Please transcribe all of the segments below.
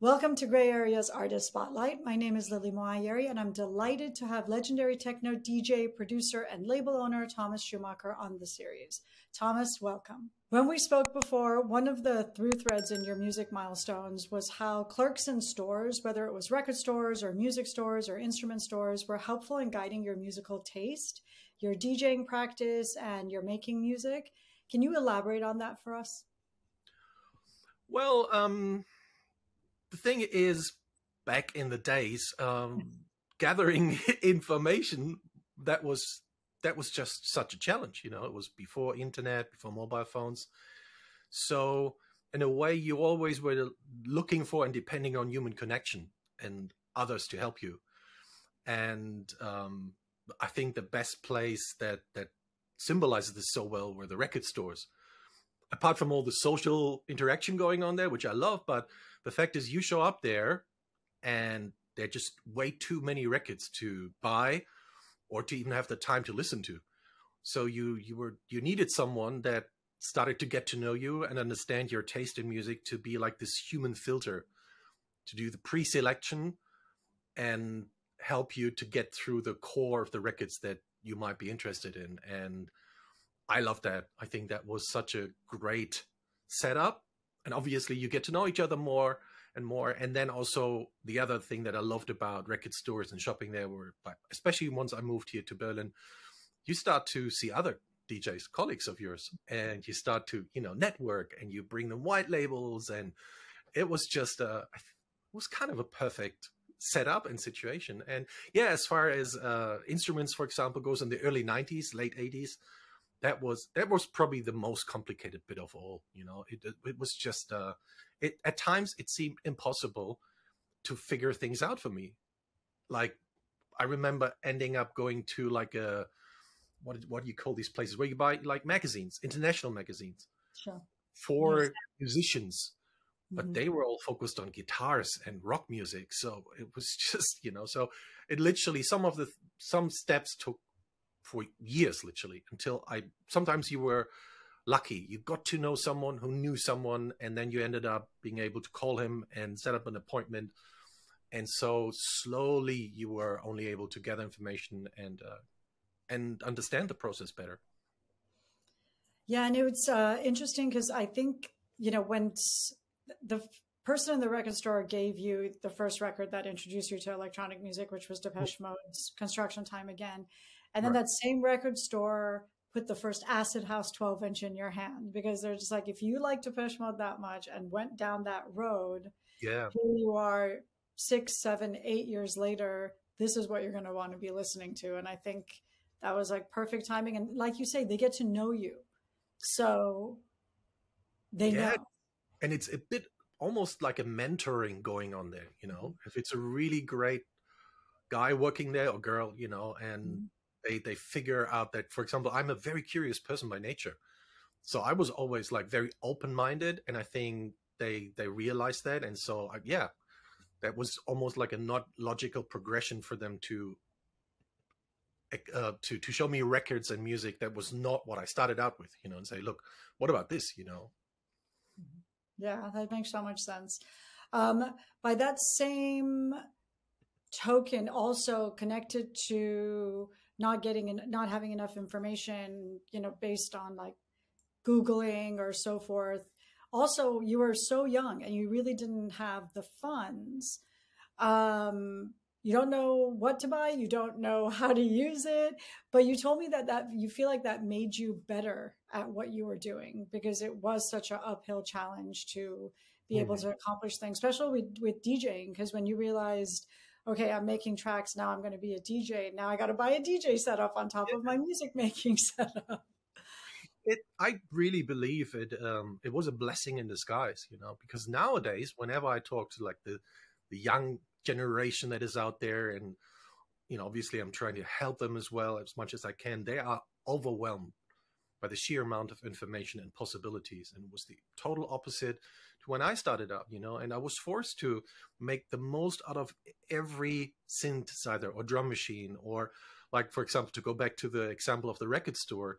Welcome to Gray Area's Artist Spotlight. My name is Lily Moayeri, and I'm delighted to have legendary techno DJ, producer, and label owner Thomas Schumacher on the series. Thomas, welcome. When we spoke before, one of the through threads in your music milestones was how clerks in stores, whether it was record stores or music stores or instrument stores, were helpful in guiding your musical taste, your DJing practice, and your making music. Can you elaborate on that for us? Well, um, the thing is, back in the days, um, gathering information that was that was just such a challenge. You know, it was before internet, before mobile phones. So in a way, you always were looking for and depending on human connection and others to help you. And um, I think the best place that that symbolizes this so well were the record stores. Apart from all the social interaction going on there, which I love, but the fact is, you show up there, and there are just way too many records to buy, or to even have the time to listen to. So you you were you needed someone that started to get to know you and understand your taste in music to be like this human filter, to do the pre-selection, and help you to get through the core of the records that you might be interested in. And I love that. I think that was such a great setup and obviously you get to know each other more and more. And then also the other thing that I loved about record stores and shopping there were, especially once I moved here to Berlin, you start to see other DJs, colleagues of yours, and you start to, you know, network and you bring them white labels. And it was just a, it was kind of a perfect setup and situation. And yeah, as far as uh, instruments, for example, goes in the early 90s, late 80s, that was that was probably the most complicated bit of all you know it it was just uh it at times it seemed impossible to figure things out for me like i remember ending up going to like a what what do you call these places where you buy like magazines international magazines sure. for yes. musicians but mm-hmm. they were all focused on guitars and rock music so it was just you know so it literally some of the some steps took for years, literally, until I sometimes you were lucky. You got to know someone who knew someone, and then you ended up being able to call him and set up an appointment. And so slowly you were only able to gather information and uh, and understand the process better. Yeah, and it was uh, interesting because I think you know when the person in the record store gave you the first record that introduced you to electronic music, which was Depeche Mode's "Construction Time Again," And then right. that same record store put the first Acid House 12 inch in your hand because they're just like, if you like Depeche Mode that much and went down that road, yeah, here you are six, seven, eight years later. This is what you're going to want to be listening to. And I think that was like perfect timing. And like you say, they get to know you. So they yeah. know. And it's a bit almost like a mentoring going on there, you know, if it's a really great guy working there or girl, you know, and mm-hmm they they figure out that for example i'm a very curious person by nature so i was always like very open-minded and i think they they realized that and so I, yeah that was almost like a not logical progression for them to uh, to to show me records and music that was not what I started out with, you know, and say, look, what about this, you know? Mm-hmm. Yeah, that makes so much sense. Um, by that same token, also connected to not getting and not having enough information you know based on like googling or so forth also you were so young and you really didn't have the funds um, you don't know what to buy you don't know how to use it but you told me that that you feel like that made you better at what you were doing because it was such an uphill challenge to be mm-hmm. able to accomplish things especially with, with djing because when you realized okay, I'm making tracks. Now I'm going to be a DJ. Now I got to buy a DJ setup on top of my music making setup. It, I really believe it. Um, it was a blessing in disguise, you know, because nowadays, whenever I talk to like the the young generation that is out there, and you know, obviously, I'm trying to help them as well as much as I can. They are overwhelmed by the sheer amount of information and possibilities, and was the total opposite to when I started out, you know, and I was forced to make the most out of every synthesizer or drum machine, or like, for example, to go back to the example of the record store,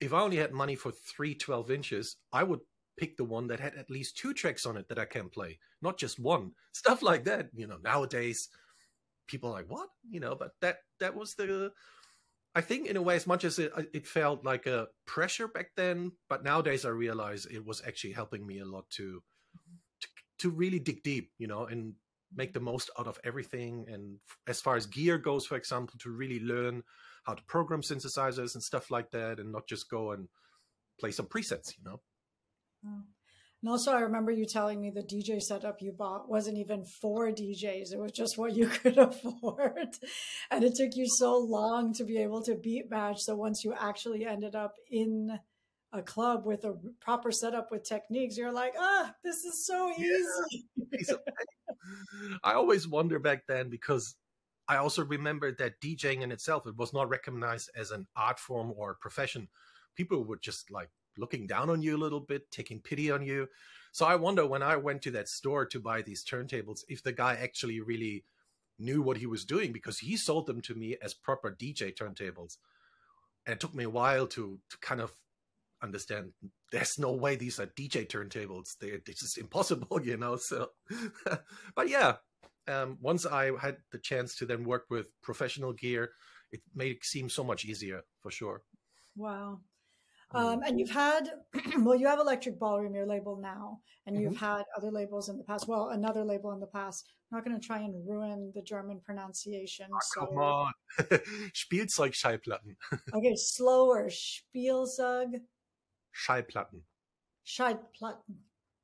if I only had money for three 12 inches, I would pick the one that had at least two tracks on it that I can play, not just one. Stuff like that. You know, nowadays people are like, what? You know, but that that was the I think in a way, as much as it it felt like a pressure back then, but nowadays I realize it was actually helping me a lot to to, to really dig deep, you know, and make the most out of everything. And as far as gear goes, for example, to really learn how to program synthesizers and stuff like that, and not just go and play some presets, you know. And also, I remember you telling me the DJ setup you bought wasn't even for DJs. It was just what you could afford. And it took you so long to be able to beat match. So once you actually ended up in a club with a proper setup with techniques, you're like, ah, this is so easy. Yeah. I always wonder back then because I also remember that DJing in itself, it was not recognized as an art form or profession. People would just like looking down on you a little bit, taking pity on you. So I wonder when I went to that store to buy these turntables, if the guy actually really knew what he was doing because he sold them to me as proper DJ turntables. And it took me a while to, to kind of understand there's no way these are DJ turntables. They, this is impossible, you know. So, but yeah, um, once I had the chance to then work with professional gear, it made it seem so much easier for sure. Wow. Um, and you've had, well, you have Electric Ballroom, your label now, and you've mm-hmm. had other labels in the past. Well, another label in the past. I'm not going to try and ruin the German pronunciation. Oh, so. Come on. Spielzeugschallplatten. okay, slower. Spielzeug. Schallplatten. Schallplatten.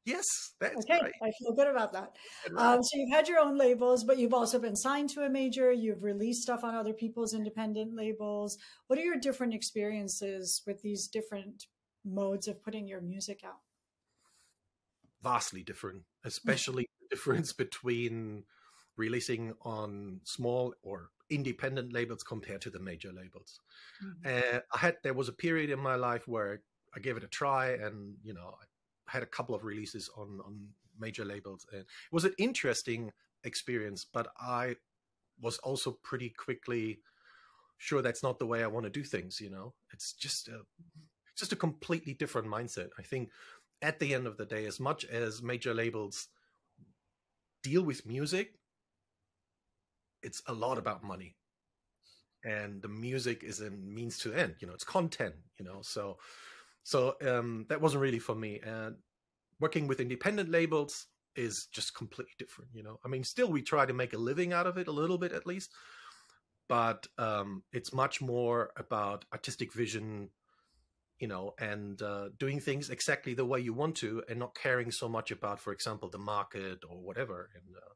Yes, that's okay. Right. I feel good about that. Um, so you've had your own labels, but you've also been signed to a major. You've released stuff on other people's independent labels. What are your different experiences with these different modes of putting your music out? Vastly different, especially the difference between releasing on small or independent labels compared to the major labels. Mm-hmm. Uh, I had there was a period in my life where I gave it a try, and you know, I had a couple of releases on on major labels, and it was an interesting experience. But I was also pretty quickly sure that's not the way I want to do things. You know, it's just a just a completely different mindset. I think at the end of the day, as much as major labels deal with music, it's a lot about money. And the music is a means to end, you know, it's content, you know. So so um, that wasn't really for me. And working with independent labels is just completely different. You know, I mean, still we try to make a living out of it a little bit at least, but um, it's much more about artistic vision, you know, and uh, doing things exactly the way you want to, and not caring so much about, for example, the market or whatever. And uh,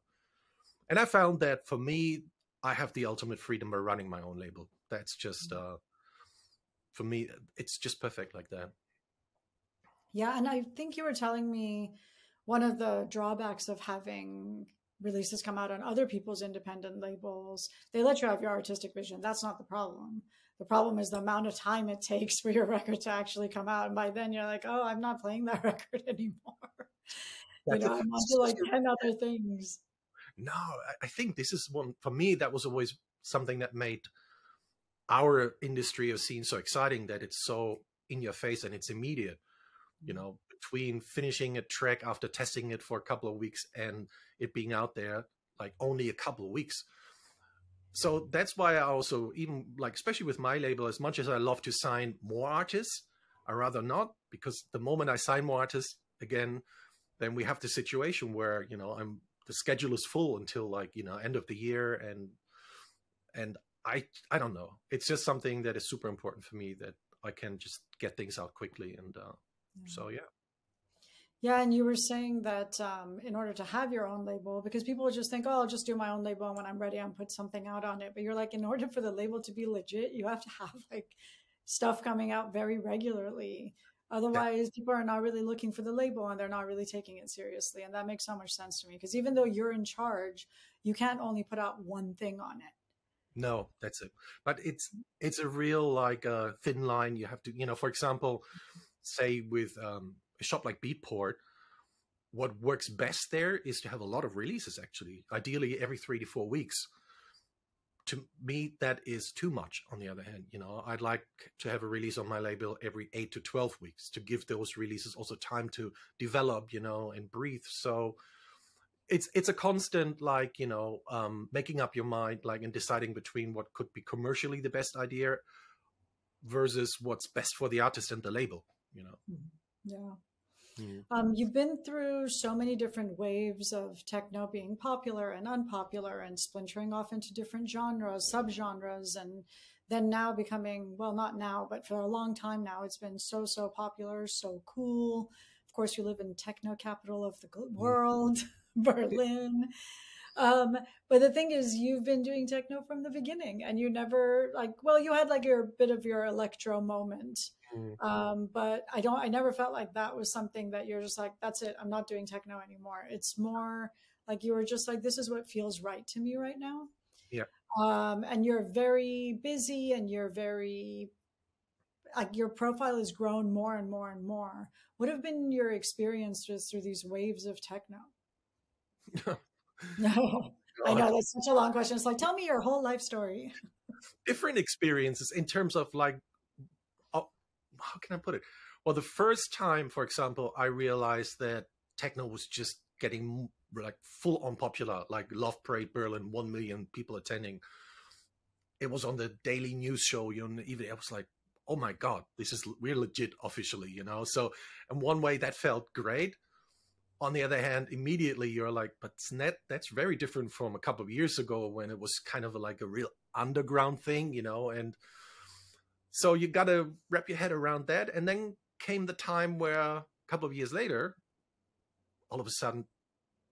and I found that for me, I have the ultimate freedom by running my own label. That's just. Mm-hmm. Uh, for me, it's just perfect like that. Yeah, and I think you were telling me one of the drawbacks of having releases come out on other people's independent labels, they let you have your artistic vision. That's not the problem. The problem is the amount of time it takes for your record to actually come out. And by then you're like, oh, I'm not playing that record anymore. you know, I'm onto like 10 other things. No, I think this is one, for me, that was always something that made our industry of seen so exciting that it's so in your face and it's immediate you mm-hmm. know between finishing a track after testing it for a couple of weeks and it being out there like only a couple of weeks so that's why i also even like especially with my label as much as i love to sign more artists i rather not because the moment i sign more artists again then we have the situation where you know i'm the schedule is full until like you know end of the year and and I I don't know. It's just something that is super important for me that I can just get things out quickly, and uh, yeah. so yeah. Yeah, and you were saying that um, in order to have your own label, because people just think, "Oh, I'll just do my own label, and when I'm ready, I'll put something out on it." But you're like, in order for the label to be legit, you have to have like stuff coming out very regularly. Otherwise, yeah. people are not really looking for the label and they're not really taking it seriously. And that makes so much sense to me because even though you're in charge, you can't only put out one thing on it. No, that's it. But it's it's a real like a uh, thin line. You have to, you know, for example, say with um, a shop like Beatport, what works best there is to have a lot of releases. Actually, ideally every three to four weeks. to me that is too much on the other hand you know i'd like to have a release on my label every 8 to 12 weeks to give those releases also time to develop you know and breathe so it's it's a constant like you know um making up your mind like and deciding between what could be commercially the best idea versus what's best for the artist and the label you know yeah Mm. Um, you've been through so many different waves of techno being popular and unpopular and splintering off into different genres, subgenres, and then now becoming, well, not now, but for a long time now, it's been so, so popular, so cool. Of course, you live in techno capital of the mm. world, Berlin. Um, but the thing is, you've been doing techno from the beginning, and you never like. Well, you had like your bit of your electro moment, mm-hmm. um, but I don't. I never felt like that was something that you're just like, that's it. I'm not doing techno anymore. It's more like you were just like, this is what feels right to me right now. Yeah. Um, and you're very busy, and you're very like your profile has grown more and more and more. What have been your experiences through these waves of techno? No, I know that's such a long question. It's like, tell me your whole life story. Different experiences in terms of like, oh, how can I put it? Well, the first time, for example, I realized that techno was just getting like full on popular, like Love Parade Berlin, one million people attending. It was on the daily news show, you know, even I was like, oh my god, this is we're legit officially, you know. So, in one way, that felt great on the other hand, immediately you're like, but Snet, that's very different from a couple of years ago when it was kind of like a real underground thing, you know, and so you got to wrap your head around that. And then came the time where a couple of years later, all of a sudden,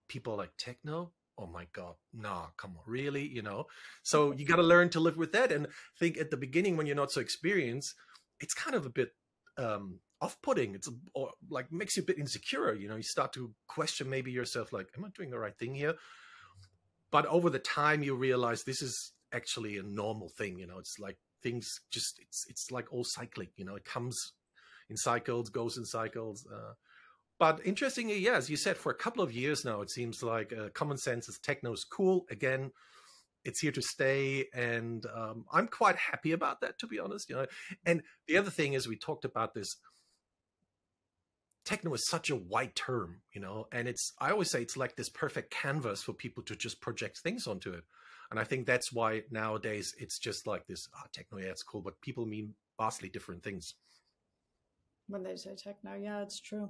people are like techno. Oh my god, nah, come on, really, you know. So you got to learn to live with that. And I think at the beginning, when you're not so experienced, it's kind of a bit um, off-putting. It's or like makes you a bit insecure you know? You start to question maybe yourself like am i doing the right thing here? But over the time you realize this is actually a normal thing you know? It's like things just it's it's like all cyclic you know? It comes in cycles goes in cycles uh, but interestingly yeah as you said for a couple of years now it seems like uh, common sense is techno is cool again. It's here to stay and um, i'm quite happy about that to be honest you know? And the other thing is we talked about this techno is such a wide term, you know, and it's I always say it's like this perfect canvas for people to just project things onto it. And I think that's why nowadays it's just like this oh, techno, yeah, it's cool, but people mean vastly different things. When they say techno, yeah, it's true.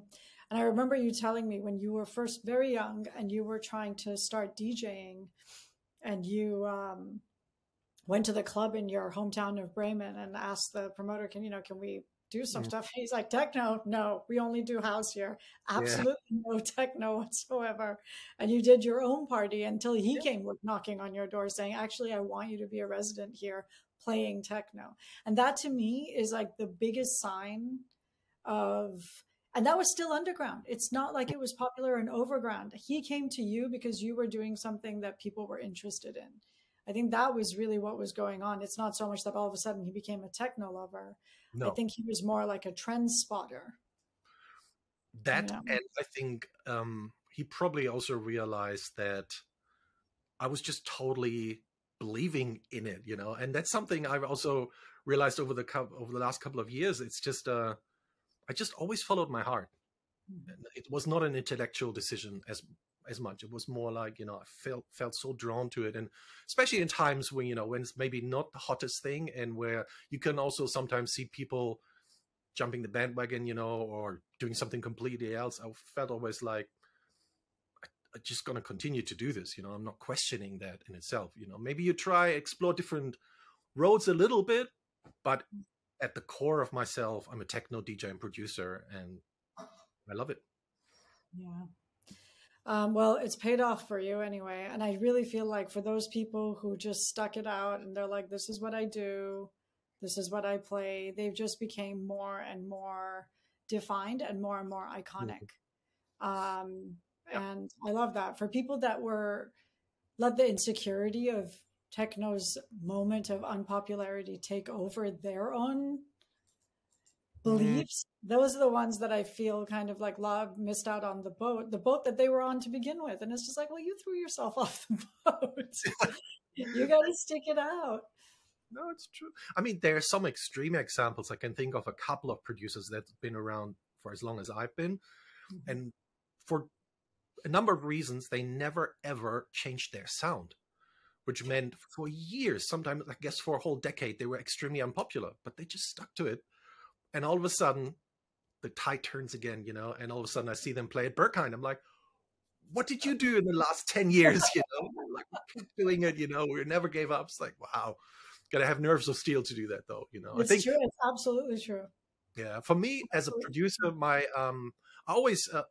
And I remember you telling me when you were first very young and you were trying to start DJing and you um, went to the club in your hometown of Bremen and asked the promoter, can, you know, can we do some mm. stuff. He's like, techno, no, we only do house here. Absolutely yeah. no techno whatsoever. And you did your own party until he yeah. came knocking on your door saying, actually, I want you to be a resident here playing techno. And that to me is like the biggest sign of, and that was still underground. It's not like it was popular and overground. He came to you because you were doing something that people were interested in. I think that was really what was going on. It's not so much that all of a sudden he became a techno lover. No. I think he was more like a trend spotter. That, you know? and I think um, he probably also realized that I was just totally believing in it, you know, and that's something I've also realized over the over the last couple of years. It's just uh, I just always followed my heart. Mm-hmm. It was not an intellectual decision as as much. It was more like you know I felt felt so drawn to it, and especially in times when you know when it's maybe not the hottest thing, and where you can also sometimes see people jumping the bandwagon, you know, or doing something completely else. I felt always like I'm just gonna continue to do this. You know, I'm not questioning that in itself. You know, maybe you try explore different roads a little bit, but at the core of myself, I'm a techno DJ and producer, and I love it. Yeah. Um, well, it's paid off for you anyway. And I really feel like for those people who just stuck it out and they're like, this is what I do, this is what I play, they've just became more and more defined and more and more iconic. Mm-hmm. Um, yeah. And I love that. For people that were, let the insecurity of techno's moment of unpopularity take over their own Mm-hmm. Beliefs those are the ones that i feel kind of like love missed out on the boat the boat that they were on to begin with and it's just like well you threw yourself off the boat you got to stick it out. No, it's true. I mean, there are some extreme examples. I can think of a couple of producers that's been around for as long as I've been, mm-hmm. and for a number of reasons, they never ever changed their sound, which meant for years, sometimes I guess for a whole decade, they were extremely unpopular, but they just stuck to it. And all of a sudden, the tide turns again, you know, and all of a sudden I see them play at Berghain. I'm like, what did you do in the last 10 years? You know, like keep doing it, you know, we never gave up. It's like, wow, gotta have nerves of steel to do that though, you know. It's I think, true. It's absolutely true. Yeah. For me as a producer, my, um, I always, uh,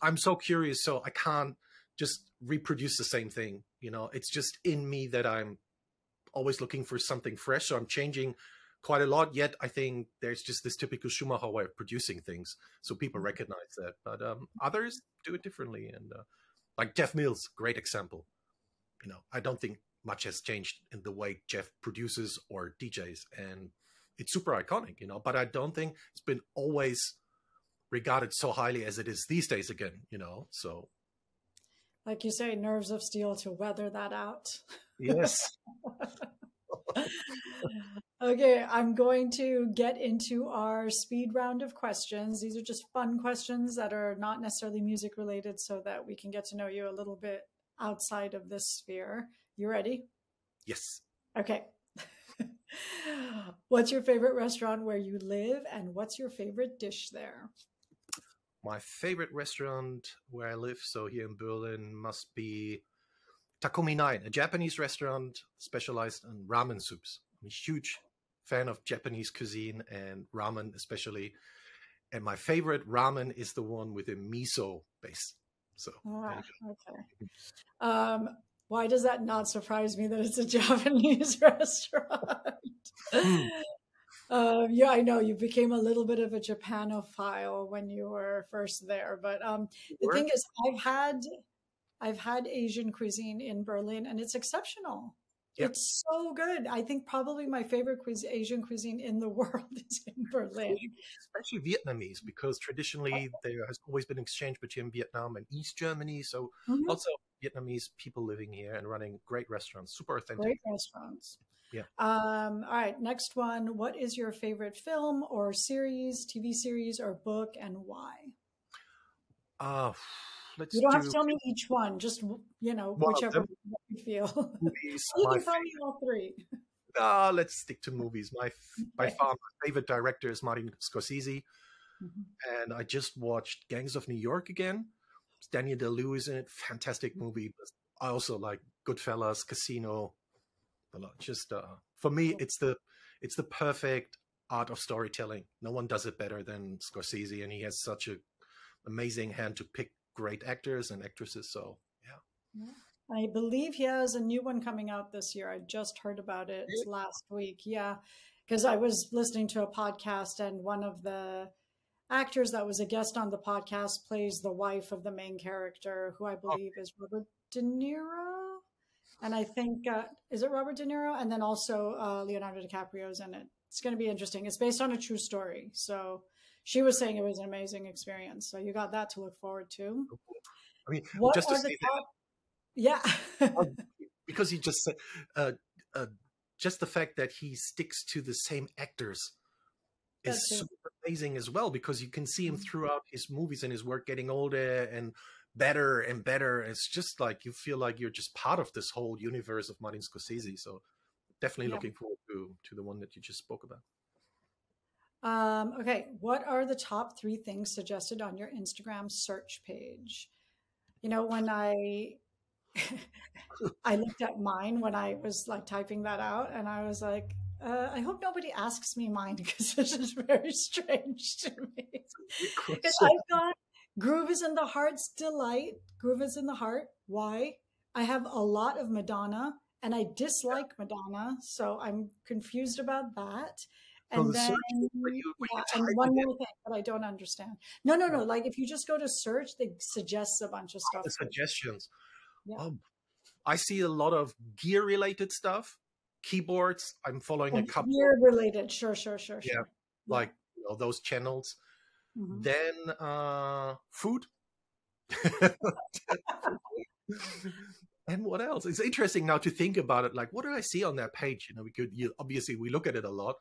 I'm so curious, so I can't just reproduce the same thing. You know, it's just in me that I'm always looking for something fresh. So I'm changing quite a lot. Yet I think there's just this typical Schumacher way of producing things, so people mm-hmm. recognize that. But um, others do it differently, and uh, like Jeff Mills, great example. You know, I don't think much has changed in the way Jeff produces or DJs, and it's super iconic. You know, but I don't think it's been always regarded so highly as it is these days again, you know. So like you say, nerves of steel to weather that out. Yes. okay, I'm going to get into our speed round of questions. These are just fun questions that are not necessarily music related so that we can get to know you a little bit outside of this sphere. You ready? Yes. Okay. what's your favorite restaurant where you live and what's your favorite dish there? my favorite restaurant where I live, so here in Berlin, must be Takumi Nine, a Japanese restaurant specialized in ramen soups. I'm a huge fan of Japanese cuisine and ramen, especially. And my favorite ramen is the one with a miso base. So, ah, okay. Um, why does that not surprise me that it's a Japanese restaurant? Hmm. Um, yeah, I know you became a little bit of a Japanophile when you were first there, but um, the thing is, I've had I've had Asian cuisine in Berlin, and it's exceptional. Yep. It's so good. I think probably my favorite cuisine, Asian cuisine in the world is in Berlin. Especially Vietnamese, because traditionally there has always been exchange between Vietnam and East Germany. So mm-hmm. also Vietnamese people living here and running great restaurants, super authentic. Great restaurants. Yeah. Um, all right. Next one. What is your favorite film or series, TV series, or book, and why? Uh, let's. You don't do... have to tell me each one. Just you know, one whichever you feel. Movies, you can tell me all three. Uh, let's stick to movies. My by far my favorite director is Martin Scorsese, mm-hmm. and I just watched Gangs of New York again. It's Daniel Day Lewis in it. Fantastic movie. I also like Goodfellas, Casino, a lot. Just uh, for me, it's the it's the perfect art of storytelling. No one does it better than Scorsese, and he has such a amazing hand to pick great actors and actresses. So yeah. I believe he has a new one coming out this year. I just heard about it yeah. last week. Yeah, because I was listening to a podcast, and one of the actors that was a guest on the podcast plays the wife of the main character, who I believe is Robert De Niro and I think uh, is it Robert De Niro, and then also uh, Leonardo DiCaprio's in it. It's going to be interesting. It's based on a true story, so she was saying it was an amazing experience. So you got that to look forward to. I mean, what just to say top... yeah, because he just said, uh, uh, just the fact that he sticks to the same actors is super amazing as well because you can see him mm-hmm. throughout his movies and his work getting older and better and better. It's just like you feel like you're just part of this whole universe of Martin Scorsese. So definitely yeah. looking forward to to the one that you just spoke about. Um, okay, what are the top three things suggested on your Instagram search page? You know, when I I looked at mine when I was like typing that out, and I was like, uh, I hope nobody asks me mine because this is very strange to me. I've got Groove is in the heart's Deee-Lite. Groove is in the heart. Why? I have a lot of Madonna and I dislike Madonna, so I'm confused about that. And then, yeah, and one more thing that I don't understand. No, no, no. Like if you just go to search, they suggest a bunch of stuff. The suggestions. Yeah. Um, I see a lot of gear related stuff, keyboards. I'm following a couple. Gear related, sure, sure, sure, sure. Yeah, like you know, those channels. Mm-hmm. Then uh, food. and what else? It's interesting now to think about it. Like, what do I see on that page? You know, we could you, obviously we look at it a lot,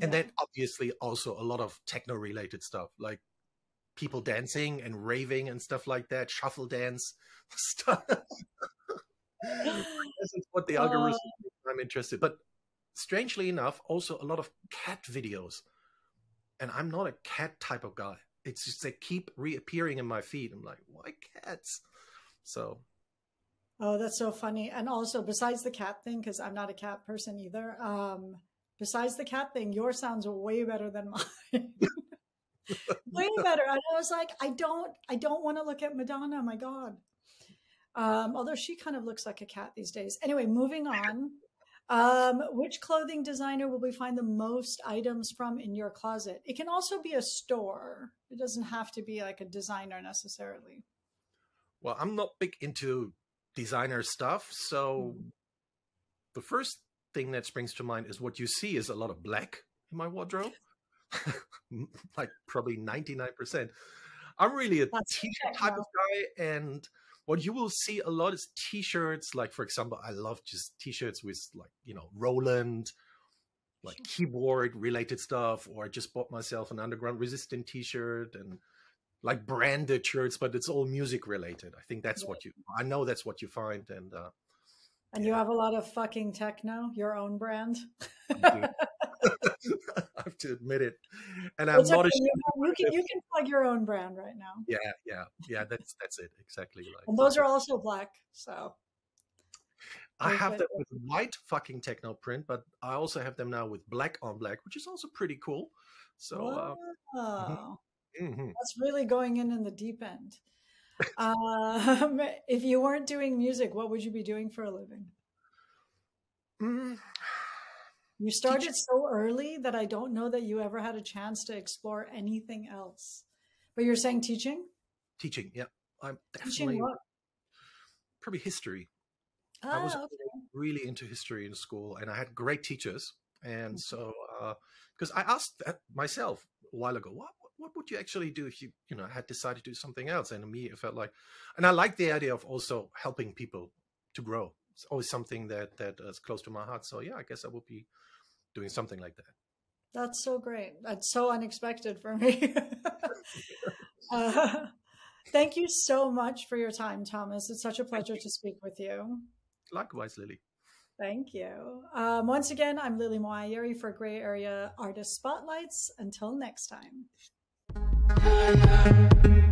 and Yeah. then obviously also a lot of techno related stuff, like people dancing and raving and stuff like that, shuffle dance stuff. this is what the algorithm Uh, I'm interested. But strangely enough, also a lot of cat videos, and I'm not a cat type of guy. It's just they keep reappearing in my feed. I'm like, why cats? So Oh, that's so funny. And also, besides the cat thing, because I'm not a cat person either. Um, besides the cat thing, your sounds are way better than mine. way better. And I was like, I don't, I don't want to look at Madonna. My God. Um, although she kind of looks like a cat these days. Anyway, moving on. Um, which clothing designer will we find the most items from in your closet? It can also be a store. It doesn't have to be like a designer necessarily. Well, I'm not big into designer stuff, so the first thing that springs to mind is what you see is a lot of black in my wardrobe. like probably 99%. I'm really a t-shirt type of guy and what you will see a lot is t-shirts. Like for example I love just t-shirts with like, you know, Roland like keyboard related stuff or I just bought myself an Underground Resistance t-shirt and like branded shirts but it's all music related. I think that's what you i know that's what you find and uh And you have a lot of fucking techno, your own brand. I I have to admit it. And i'm It's not okay, ashamed you, you can you can plug your own brand right now, yeah yeah yeah that's that's it exactly like and those are also black. So. I have them with white fucking techno print but i also have them now with black on black which is also pretty cool. So uh, wow, mhm. that's really going in in the deep end. Um, if you weren't doing music, what would you be doing for a living? Mm, You started so early that I don't know that you ever had a chance to explore anything else. But you're saying teaching? teaching yeah i'm Teaching definitely what? probably history I was Ah, okay. really into history in school, and I had great teachers. And so, because I asked that myself a while ago, what would you actually do if you you know had decided to do something else? And to me, it felt like, and I like the idea of also helping people to grow. It's always something that that is close to my heart. So yeah, I guess I would be doing something like that. That's so great. That's so unexpected for me. uh, thank you so much for your time, Thomas. It's such a pleasure to speak with you. Likewise, Lily. Thank you. Um, once again, I'm Lily Moayeri for Gray Area Artist Spotlights. Until next time. Yeah.